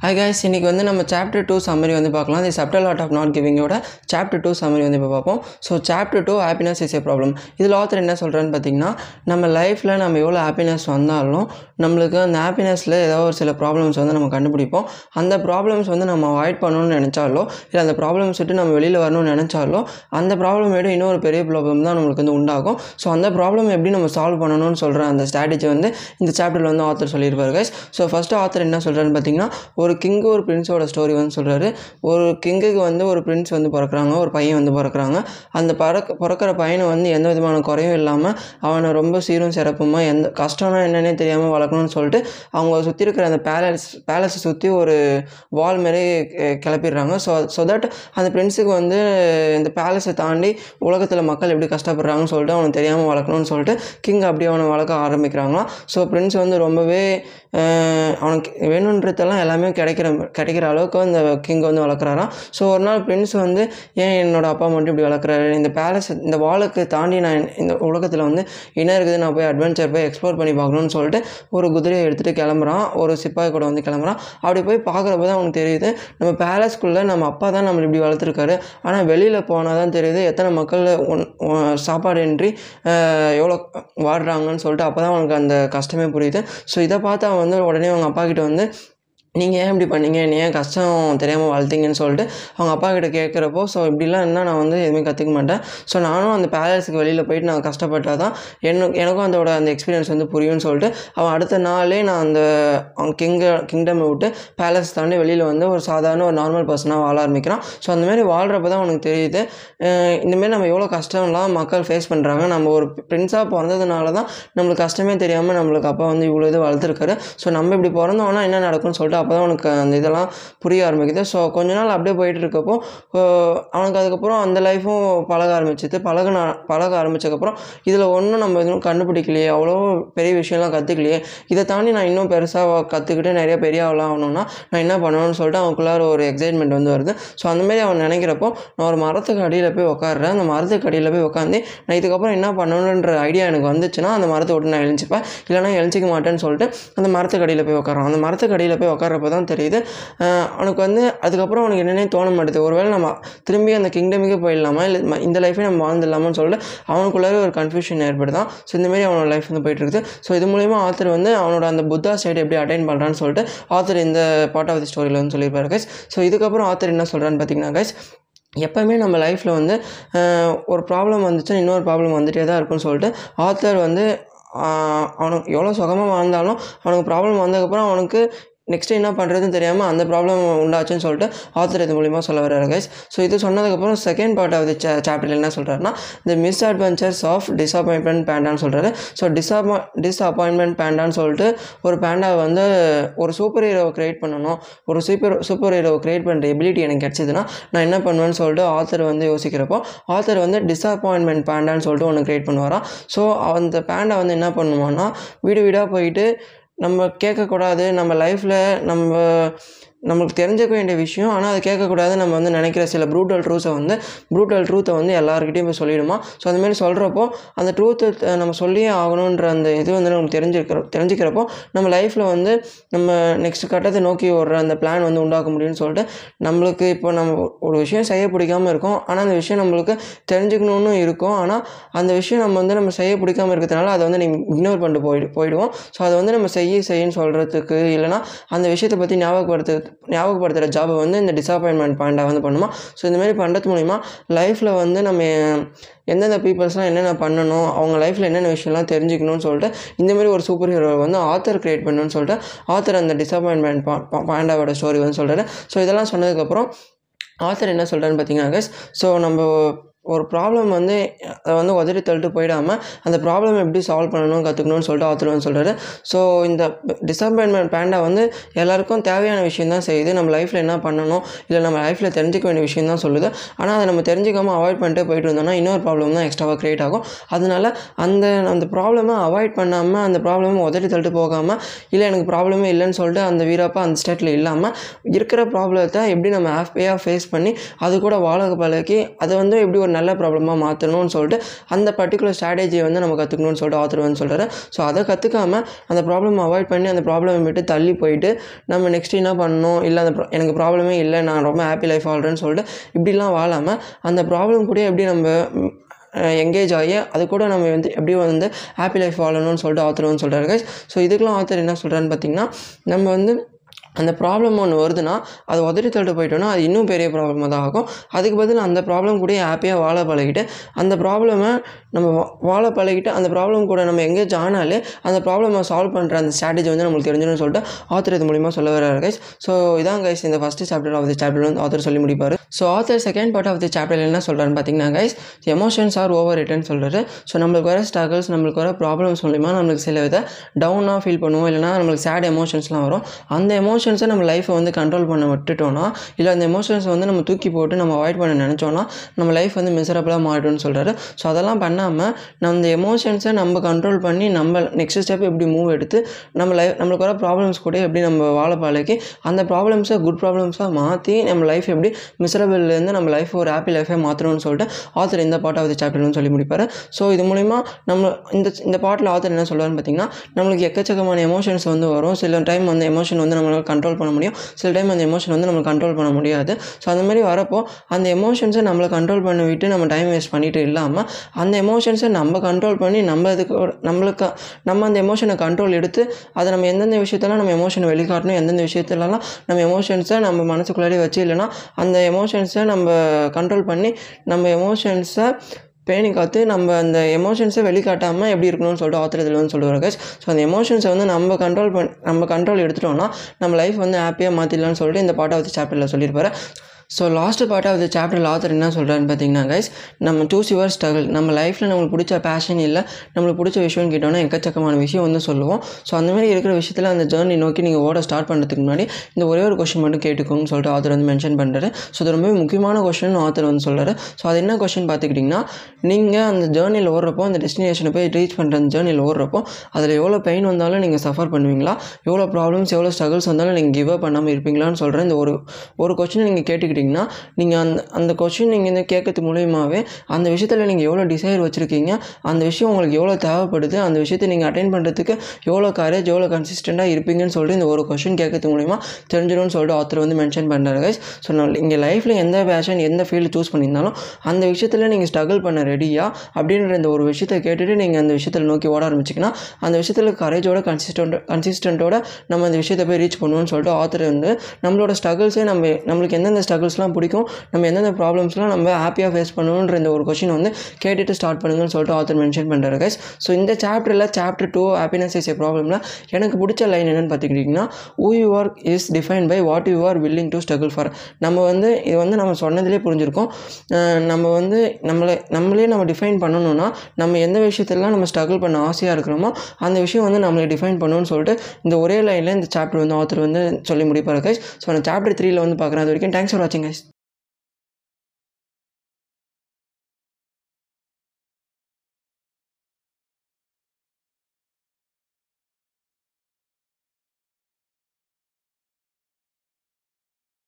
Hi guys இன்றைக்கி வந்து நம்ம சாப்டர் டூ சம்மரி வந்து பார்க்கலாம். The subtle art of not கிவிங்கோட chapter two summary வந்து இப்போ பார்ப்போம். So chapter two happiness is a problem இதில் ஆத்தர் என்ன சொல்கிறேன்னு பார்த்தீங்கன்னா நம்ம லைஃப்பில் நம்ம எவ்வளோ ஹாப்பினஸ் வந்தாலும் நம்மளுக்கு அந்த ஹாப்பினஸில் ஏதாவது ஒரு சில ப்ராப்ளம்ஸ் வந்து நம்ம கண்டுபிடிப்போம். அந்த ப்ராப்ளம்ஸ் வந்து நம்ம அவாய்ட் பண்ணணும்னு நினச்சாலோ இல்லை அந்த ப்ராப்ளம்ஸ் விட்டு நம்ம வெளியில் வரணும்னு நினச்சாலோ அந்த ப்ராப்ளம் விட இன்னொரு பெரிய ப்ராப்ளம் தான் நம்மளுக்கு வந்து உண்டாகும். ஸோ அந்த ப்ராப்ளம் எப்படி நம்ம சால்வ் பண்ணணும்னு சொல்கிற அந்த ஸ்ட்ராட்டஜி வந்து இந்த சாப்டரில் வந்து ஆத்தர் சொல்லியிருப்பார் கைஸ் ஸோ ஃபஸ்ட்டு ஆத்தர் என்ன சொல்கிறான்னு பார்த்தீங்கன்னா ஒரு கிங்கு ஒரு பிரின்ஸோட ஸ்டோரி வந்து சொல்கிறாரு ஒரு கிங்குக்கு வந்து ஒரு பிரின்ஸ் வந்து பிறக்குறாங்க ஒரு பையன் வந்து பிறக்குறாங்க. அந்த பறக்க பிறக்கிற பையனை வந்து எந்த விதமான குறையும் இல்லாமல் அவனை ரொம்ப சீரும் சிறப்புமா எந்த கஷ்டம்னா என்னன்னே தெரியாமல் வளர்க்கணும்னு சொல்லிட்டு அவங்க சுற்றி இருக்கிற அந்த பேலஸ் பேலஸை சுற்றி ஒரு வால் மாரி கிளப்பிடுறாங்க. ஸோ ஸோ தட் அந்த பிரின்ஸுக்கு வந்து இந்த பேலஸை தாண்டி உலகத்தில் மக்கள் எப்படி கஷ்டப்படுறாங்கன்னு சொல்லிட்டு அவனை தெரியாமல் வளர்க்கணும்னு சொல்லிட்டு கிங் அப்படி அவனை வளர்க்க ஆரம்பிக்கிறாங்களாம். ஸோ பிரின்ஸ் வந்து ரொம்பவே அவனுக்கு வேணுன்றதெல்லாம் எல்லாமே கிடைக்கிற கிடைக்கிற அளவுக்கு அந்த கிங் வந்து வளர்க்குறாராம். ஸோ ஒரு நாள் பிரின்ஸ் வந்து ஏன் என்னோடய அப்பா மட்டும் இப்படி வளர்க்குறாரு? இந்த பேலஸ் இந்த வாளுக்கு தாண்டி நான் இந்த உலகத்தில் வந்து என்ன இருக்குது. நான் போய் அட்வென்ச்சர் போய் எக்ஸ்ப்ளோர் பண்ணி பார்க்கணும்னு சொல்லிட்டு ஒரு குதிரையை எடுத்துகிட்டு கிளம்புறான். ஒரு சிப்பாய் கூட வந்து கிளம்புறான். அப்படி போய் பார்க்குறப்ப தான் அவனுக்கு தெரியுது நம்ம பேலஸ்க்குள்ளே நம்ம அப்பா தான் நம்மளை இப்படி வளர்த்துருக்காரு. ஆனால் வெளியில் போனால் தான் தெரியுது எத்தனை மக்கள் ஒன் சாப்பாடு சாப்பாடின்றி எவ்வளோ வாடுறாங்கன்னு சொல்லிட்டு அப்போ தான் அவனுக்கு அந்த கஷ்டமே புரியுது. ஸோ இதை பார்த்து அவன் வந்து உடனே அவங்க அப்பா கிட்ட வந்து நீங்கள் ஏன் இப்படி பண்ணீங்க? நீ ஏன் கஷ்டம் தெரியாமல் வளர்த்தீங்கன்னு சொல்லிட்டு அவங்க அப்பா கிட்ட கேட்குறப்போ ஸோ இப்படிலாம் இருந்தால் நான் வந்து எதுவுமே கற்றுக்க மாட்டேன். ஸோ நானும் அந்த பேலஸுக்கு வெளியில் போயிட்டு நான் கஷ்டப்பட்டால் தான் என்ன எனக்கும் அதோட அந்த எக்ஸ்பீரியன்ஸ் வந்து புரியும்னு சொல்லிட்டு அவன் அடுத்த நாளே நான் அந்த அவன் கிங்க கிங்டமை விட்டு பேலஸ் தாண்டி வெளியில் வந்து ஒரு சாதாரண ஒரு நார்மல் பர்சனாக வாழ ஆரம்பிக்கிறான். ஸோ அந்தமாரி வாழ்கிறப்ப தான் அவனுக்கு தெரியுது இந்தமாரி நம்ம எவ்வளோ கஷ்டம்லாம் மக்கள் ஃபேஸ் பண்ணுறாங்க நம்ம ஒரு பிரின்ஸாக பிறந்ததுனால தான் நம்மளுக்கு கஷ்டமே தெரியாமல் நம்மளுக்கு அப்பா வந்து இவ்வளோ இது வளர்த்துருக்காரு. ஸோ நம்ம இப்படி பிறந்தோன்னா என்ன நடக்கும்னு சொல்லிட்டு அப்போ தான் அவனுக்கு அந்த இதெல்லாம் புரிய ஆரம்பிக்குது. ஸோ கொஞ்ச நாள் அப்படியே போயிட்டு இருக்கப்போ அவனுக்கு அதுக்கப்புறம் அந்த லைஃப்பும் பழக ஆரம்பிச்சிது. பழகின பழக ஆரம்பிச்சதுக்கப்புறம் இதில் ஒன்றும் நம்ம எதுவும் கண்டுபிடிக்கலையே. அவ்வளோ பெரிய விஷயம்லாம் கற்றுக்கலையே இதை தாண்டி நான் இன்னும் பெருசாக கற்றுக்கிட்டு நிறைய பெரிய ஆளாக ஆகணும்னா நான் என்ன பண்ணணும்னு சொல்லிட்டு அவனுக்குள்ளார ஒரு எக்ஸைட்மெண்ட் வந்து வருது. ஸோ அந்தமாரி அவன் நினைக்கிறப்போ நான் ஒரு மரத்துக்கு அடியில் போய் உட்காடுறேன் அந்த மரத்துக்கு அடியில் போய் உட்காந்து நான் இதுக்கப்புறம் என்ன பண்ணணுன்ற ஐடியா எனக்கு வந்துச்சுன்னா அந்த மரத்தை விட்டு நான் எழுஞ்சிப்பேன். இல்லைனா எழுஞ்சிக்க மாட்டேன்னு சொல்லிட்டு அந்த மரத்துக்கு அடியில் போய் உட்காரான் அந்த மரத்துக்கு அடியில் போய் உட்காரப்ப தான் தெரியுது. அவனுக்கு வந்து அதுக்கப்புறம் அவனுக்கு என்னென்ன தோண மாட்டேது. ஒருவேளை நம்ம திரும்பி அந்த கிங்டமுக்கே போயிடலாமா? இல்லை இந்த லைஃபே நம்ம வாழ்ந்துடலாமான்னு சொல்லிட்டு அவனுக்குள்ளார ஒரு கன்ஃபியூஷன் ஏற்படுதான் ஸோ இந்தமாரி அவனோட லைஃப் வந்து போயிட்டு இருக்குது ஸோ இது மூலிமா ஆத்தர் வந்து அவனோட அந்த புத்தா சைடு எப்படி அட்டைன் பண்ணுறான்னு சொல்லிட்டு ஆத்தர் இந்த பார்ட் ஆஃப் தி ஸ்டோரியில் வந்து சொல்லியிருப்பாரு கைஸ் ஸோ இதுக்கப்புறம் ஆத்தர் என்ன சொல்கிறான்னு பார்த்தீங்கன்னா கைஸ் எப்போவுமே நம்ம லைஃப்பில் வந்து ஒரு ப்ராப்ளம் வந்துச்சுன்னா இன்னொரு ப்ராப்ளம் வந்துகிட்டே தான் இருக்கும்னு சொல்லிட்டு ஆத்தர் வந்து அவனுக்கு எவ்வளோ சுகமாக வாழ்ந்தாலும் அவனுக்கு ப்ராப்ளம் வந்ததுக்கப்புறம் அவனுக்கு நெக்ஸ்ட் என்ன பண்ணுறதுன்னு தெரியாமல் அந்த ப்ராப்ளம் உண்டாச்சுன்னு சொல்லிட்டு ஆத்தர் இது மூலிமா சொல்ல வர்றாரு கைஸ் ஸோ இது சொன்னதுக்கப்புறம் second part of the chapter என்ன சொல்கிறாருன்னா the misadventures of disappointment பேண்டான்னு சொல்கிறாரு ஸோ டிஸப்பா டிஸ்அப்பாயின்மெண்ட் பேண்டான்னு சொல்லிட்டு ஒரு பேண்டாவை வந்து ஒரு சூப்பர் ஹீரோவை க்ரியேட் பண்ணணும். ஒரு சூப்பர் சூப்பர் ஹீரோவை க்ரியேட் பண்ணுற எபிலிட்டி எனக்கு கிடச்சிதுன்னா நான் என்ன பண்ணுவேன்னு சொல்லிட்டு ஆத்தர் வந்து யோசிக்கிறப்போ ஆத்தர் வந்து டிஸப்பாயின்மெண்ட் பேண்டான்னு சொல்லிட்டு ஒன்று க்ரியேட் பண்ணுவாராம். ஸோ அந்த பேண்டா வந்து என்ன பண்ணுவான்னா வீடு வீடாக போயிட்டு நம்ம கேட்கக்கூடாது நம்ம லைஃப்பில் நம்ம நம்மளுக்கு தெரிஞ்சுக்க வேண்டிய விஷயம். ஆனால் அது கேட்கக்கூடாது. நம்ம வந்து நினைக்கிற சில ப்ரூட்டல் ட்ரூஸை வந்து ப்ரூட்டல் ட்ரூத்தை வந்து எல்லாருக்கிட்டையும் போய் சொல்லிடுமா? ஸோ அந்தமாரி சொல்கிறப்போ அந்த ட்ரூத்தை நம்ம சொல்லியே ஆகணுன்ற அந்த இது வந்து நமக்கு தெரிஞ்சிருக்கிற தெரிஞ்சுக்கிறப்போ நம்ம லைஃப்பில் வந்து நம்ம நெக்ஸ்ட் கட்டத்தை நோக்கி ஓடுற அந்த பிளான் வந்து உண்டாக்க முடியும்னு சொல்லிட்டு நம்மளுக்கு இப்போ நம்ம ஒரு விஷயம் செய்ய பிடிக்காம இருக்கும். ஆனால் அந்த விஷயம் நம்மளுக்கு தெரிஞ்சுக்கணும்னு இருக்கும். ஆனால் அந்த விஷயம் நம்ம வந்து நம்ம செய்ய பிடிக்காம இருக்கிறதுனால அதை வந்து நீங்கள் இக்னோர் பண்ணிட்டு போயிடு போயிடுவோம். ஸோ அதை வந்து நம்ம செய்ய செய்யன்னு சொல்கிறதுக்கு இல்லைனா அந்த விஷயத்தை பற்றி ஞாபகப்படுத்து ஞாபகப்படுத்துகிற ஜாபை வந்து இந்த டிசப்பாயின்மெண்ட் பாயிண்டா வந்து பண்ணுமா? ஸோ இந்த மாதிரி பண்ணுறது மூலிமா லைஃப்பில் வந்து நம்ம எந்தெந்த பீப்புள்ஸ்லாம் என்னென்ன பண்ணணும் அவங்க லைஃப்பில் என்னென்ன விஷயம்லாம் தெரிஞ்சுக்கணும்னு சொல்லிட்டு இந்தமாரி ஒரு சூப்பர் ஹீரோ வந்து ஆத்தர் கிரியேட் பண்ணணும்னு சொல்லிட்டு ஆத்தர் அந்த டிசப்பாயின்மெண்ட் பாண்டாவோட ஸ்டோரி வந்து சொல்கிறாரு ஸோ இதெல்லாம் சொன்னதுக்கப்புறம் ஆத்தர் என்ன சொல்கிறான்னு பார்த்தீங்கன்னா guys ஸோ நம்ம ஒரு ப்ராப்ளம் வந்து அதை வந்து உதறி தள்ளிட்டு போயிடாமல் அந்த ப்ராப்ளம் எப்படி சால்வ் பண்ணணும் கற்றுக்கணும்னு சொல்லிட்டு ஆத்தர் வந்து சொல்கிறாரு ஸோ இந்த டிசப்பாயின்மெண்ட் பேண்டா வந்து எல்லாருக்கும் தேவையான விஷயம் தான் செய்யுது. நம்ம லைஃப்பில் என்ன பண்ணணும் இல்லை நம்ம லைஃப்பில் தெரிஞ்சிக்க வேண்டிய விஷயம் தான் சொல்லுது. ஆனால் அதை நம்ம தெரிஞ்சிக்காமல் அவாய்ட் பண்ணிட்டு போயிட்டு இருந்தோம்னா இன்னொரு ப்ராப்ளம் தான் எக்ஸ்ட்ராவாக க்ரியேட் ஆகும். அதனால அந்த அந்த ப்ராப்ளமை அவாய்ட் பண்ணாமல் அந்த ப்ராப்ளமை உதறி தள்ளிட்டு போகாமல் இல்லை எனக்கு ப்ராப்ளமே இல்லைன்னு சொல்லிட்டு அந்த வீரப்பா அந்த ஸ்டேட்டில் இல்லாமல் இருக்கிற ப்ராப்ளத்தை எப்படி நம்ம ஹாப்பியாக ஃபேஸ் பண்ணி அது கூட வாழ பழகி அதை வந்து எப்படி ஒரு நல்ல ப்ராப்ளமாக மாற்றணும்னு சொல்லிட்டு அந்த பர்டிகுலர் ஸ்ட்ராட்டஜியை வந்து நம்ம கற்றுக்கணும்னு சொல்லிட்டு ஆத்தர் வந்து சொல்கிறாரு ஸோ அதை கற்றுக்காம அந்த ப்ராப்ளம் அவாய்ட் பண்ணி அந்த ப்ராப்ளம் விட்டு தள்ளி போயிட்டு நம்ம நெக்ஸ்ட் என்ன பண்ணணும்? இல்லை அந்த எனக்கு ப்ராப்ளமே இல்லை நான் ரொம்ப ஹாப்பி லைஃப் வாழ்கிறேன்னு சொல்லிட்டு இப்படிலாம் வாழாமல் அந்த ப்ராப்ளம் கூட எப்படி நம்ம எங்கேஜ் ஆகி அது கூட நம்ம வந்து எப்படி வந்து ஹாப்பி லைஃப் வாழணும்னு சொல்லிட்டு ஆத்தர் வந்து சொல்கிறாரு ஸோ இதுக்கெலாம் ஆத்தர் என்ன சொல்கிறான்னு பார்த்தீங்கன்னா நம்ம வந்து அந்த ப்ராப்ளம் ஒன்று வருதுன்னா அது உதறி தள்ளிட்டு போயிட்டோன்னா அது இன்னும் பெரிய ப்ராப்ளமாக தான் ஆகும். அதுக்கு பதில் அந்த ப்ராப்ளம் கூட ஹாப்பியாக வாழ பழகிட்டு அந்த ப்ராப்ளமை நம்ம வா- வாழ பழகிட்டு அந்த ப்ராப்ளம் கூட நம்ம எங்கேஜ் ஆனாலே அந்த ப்ராப்ளமை சால்வ் பண்ணுற அந்த ஸ்ட்ராட்டஜி வந்து நம்மளுக்கு தெரிஞ்சிடும் சொல்லிட்டு ஆத்தர் இது மூலியமாக சொல்ல வர்றாரு கைஸ் ஸோ இதான் கைஸ் இந்த first chapter of the chapter வந்து ஆத்தர் சொல்லி முடிப்பார். So author second part of the chapter என்ன சொல்கிறாருன்னு பார்த்தீங்கன்னா guys emotions are overrated சொல்கிறாரு ஸோ நம்மளுக்கு வர ஸ்ட்ரகிள்ஸ் நம்மளுக்கு வர ப்ராப்ளம்ஸ் மூலிமா நம்மளுக்கு சில வித டவுனாக ஃபீல் பண்ணுவோம். இல்லைனா நம்மளுக்கு சேட் எமோஷன்ஸ்லாம் வரும். அந்த எமோஷன் எமோஷன்ஸை நம்ம லைஃப்பை வந்து கண்ட்ரோல் பண்ண விட்டுட்டோன்னா இல்லை அந்த எமோஷன்ஸை வந்து நம்ம தூக்கி போட்டு நம்ம அவாய்ட் பண்ண நினச்சோன்னா நம்ம லைஃப் வந்து மிசரபிளாக மாறிடும்னு சொல்கிறாரு ஸோ அதெல்லாம் பண்ணாமல் நம்ம அந்த எமோஷன்ஸை நம்ம கண்ட்ரோல் பண்ணி நம்ம நெக்ஸ்ட் ஸ்டெப் எப்படி மூவ் எடுத்து நம்ம லைஃப் நம்மளுக்கு வர ப்ராப்ளம்ஸ் கூட எப்படி நம்ம வாழ பழகி அந்த ப்ராப்ளம்ஸை குட் ப்ராப்ளம்ஸாக மாற்றி நம்ம லைஃப் எப்படி மிசரபிள்லேருந்து நம்ம லைஃப் ஒரு ஹாப்பி லைஃபை மாற்றணும்னு சொல்லிட்டு ஆத்தர் இந்த பார்ட் ஆஃப் தி சாப்டர்னு சொல்லி முடிப்பார். ஸோ இது மூலிமா நம்ம இந்த இந்த பாட்டில் ஆத்தர் என்ன சொல்லுவார்னு பார்த்தீங்கன்னா நம்மளுக்கு எக்கச்சக்கமான எமோஷன்ஸ் வந்து வரும். சில டைம் அந்த எமோஷன் வந்து நம்மளால் கண்ட்ரோல் பண்ண முடியும். சில டைம் அந்த எமோஷன் வந்து நம்ம கண்ட்ரோல் பண்ண முடியாது. ஸோ அந்த மாதிரி வரப்போ அந்த எமோஷன்ஸை நம்மளை கண்ட்ரோல் பண்ண விட்டு நம்ம டைம் வேஸ்ட் பண்ணிட்டு இல்லாமல் அந்த எமோஷன்ஸை நம்ம கண்ட்ரோல் பண்ணி நம்ம இதுக்கு நம்மளுக்கு நம்ம அந்த எமோஷனை கண்ட்ரோல் எடுத்து அதை நம்ம எந்தெந்த விஷயத்தெல்லாம் நம்ம எமோஷனை வெளிக்காட்டணும் எந்தெந்த விஷயத்துலலாம் நம்ம எமோஷன்ஸை நம்ம மனசுக்குள்ளாடி வச்சு இல்லைன்னா அந்த எமோஷன்ஸை நம்ம கண்ட்ரோல் பண்ணி நம்ம எமோஷன்ஸை பேணி காத்து நம்ம அந்த எமோஷன்ஸை வெளிக்காட்டாமல் எப்படி இருக்கணும்னு சொல்லிட்டு ஆத்திரத்தில் இதில் வந்து சொல்லுவார் ஸோ அந்த எமோஷன்ஸை வந்து நம்ம கண்ட்ரோல் பண் நம்ம கண்ட்ரோல் எடுத்துட்டோம்னா நம்ம லைஃப் வந்து ஹாப்பியாக மாற்றிடலாம்னு சொல்லிட்டு இந்த பாட்டை வச்சு தி சாப்டரில் சொல்லியிருப்பாரு. So last part of the chapter author என்ன சொல்கிறான்னு பார்த்தீங்கன்னா கைஸ் நம்ம சூஸ் யுவர் ஸ்ட்ரகிள் நம்ம லைஃப்பில் நம்மளுக்கு பிடிச்ச பேஷன் இல்லை நம்மளுக்கு பிடிச்ச விஷயம்னு கேட்டோன்னா எக்கச்சக்கமான விஷயம் வந்து சொல்லுவோம். ஸோ அந்த மாதிரி இருக்கிற விஷயத்தில் அந்த ஜேர்னி நோக்கி நீங்கள் ஓட ஸ்டார்ட் பண்ணுறதுக்கு முன்னாடி இந்த ஒரே ஒரு கொஷின் மட்டும் கேட்டுக்கோங்கன்னு சொல்லிட்டு ஆத்தர் வந்து மென்ஷன் பண்ணுறாரு ஸோ அது ரொம்பவே முக்கியமான கொஷின் ஆத்தர் வந்து சொல்கிறாரு ஸோ அது என்ன கொஷின் பார்த்துக்கிட்டிங்கன்னா நீங்கள் அந்த ஜேர்னியில் ஓடுறப்போ அந்த டெஸ்டினேஷனை போய் ரீச் பண்ணுற அந்த ஜேர்னியில் ஓடுறப்போ அதில் எவ்வளோ பெயின் வந்தாலும் நீங்கள் சஃபர் பண்ணுவீங்களா? எவ்வளோ ப்ராப்ளம்ஸ் எவ்வளோ ஸ்ட்ரகிள்ஸ் வந்தாலும் நீங்கள் கிவ் அப் பண்ணாமல் இருப்பீங்களான்னு சொல்கிறேன் இந்த ஒரு ஒரு கொஷினை நீங்கள் கேட்டுக்கிட்டு கேட்டுக்கிட்டிங்கன்னா நீங்கள் அந்த அந்த கொஷின் நீங்கள் இந்த கேட்கறது மூலியமாகவே அந்த விஷயத்தில் நீங்கள் எவ்வளோ டிசைர் வச்சுருக்கீங்க அந்த விஷயம் உங்களுக்கு எவ்வளோ தேவைப்படுது அந்த விஷயத்தை நீங்கள் அட்டைன் பண்ணுறதுக்கு எவ்வளோ கரேஜ் எவ்வளோ கன்சிஸ்டண்ட்டாக இருப்பீங்கன்னு சொல்லிட்டு இந்த ஒரு கொஷின் கேட்கறது மூலிமா தெரிஞ்சிடும்னு சொல்லிட்டு ஆத்தர் வந்து மென்ஷன் பண்ணுறாரு கைஸ் ஸோ நான் இங்கே லைஃப்பில் எந்த பேஷன் எந்த ஃபீல்டு சூஸ் பண்ணியிருந்தாலும் அந்த விஷயத்தில் நீங்கள் ஸ்ட்ரகிள் பண்ண ரெடியா அப்படின்ற இந்த ஒரு விஷயத்தை கேட்டுட்டு நீங்கள் அந்த விஷயத்தில் நோக்கி ஓட ஆரம்பிச்சிங்கன்னா அந்த விஷயத்தில் கரேஜோட கன்சிஸ்டண்ட் கன்சிஸ்டண்ட்டோட நம்ம அந்த விஷயத்தை போய் ரீச் பண்ணுவோம்னு சொல்லிட்டு ஆத்தர் வந்து நம்மளோட ஸ்ட்ரகிள்ஸே நம்ம நம்மளுக்கு எந்தெந்த ஸ்ட்ரகிள்ஸ்லாம் பிடிக்கும். நம்ம எந்தெந்த ப்ராப்ளம்ஸ்லாம் நம்ம ஹாப்பியாக ஃபேஸ் பண்ணணுன்ற இந்த ஒரு கொஷின் வந்து கேட்டுட்டு ஸ்டார்ட் பண்ணுங்கன்னு சொல்லிட்டு ஆத்தர் மென்ஷன் பண்ணுறாரு கைஸ் ஸோ இந்த சாப்டரில் chapter two happiness is a ப்ராப்ளமில் எனக்கு பிடிச்ச லைன் என்னென்னு பார்த்துக்கிட்டிங்கன்னா who you are is define by what you are willing to struggle for நம்ம வந்து இது வந்து நம்ம சொன்னதிலே புரிஞ்சிருக்கோம். நம்ம வந்து நம்மளை நம்மளே நம்ம டிஃபைன் பண்ணணும்னா நம்ம எந்த விஷயத்தெல்லாம் நம்ம ஸ்ட்ரகிள் பண்ண ஆசையாக இருக்கிறோமோ அந்த விஷயம் வந்து நம்மளை டிஃபைன் பண்ணணும்னு சொல்லிட்டு இந்த ஒரே லைனில் இந்த சாப்டர் வந்து ஆத்தர் வந்து சொல்லி முடிப்பார் கைஸ் ஸோ நான் சாப்டர் த்ரீல வந்து பார்க்குறேன். அது வரைக்கும் தேங்க்ஸ் ஃபார் வாட்சிங் கைஸ்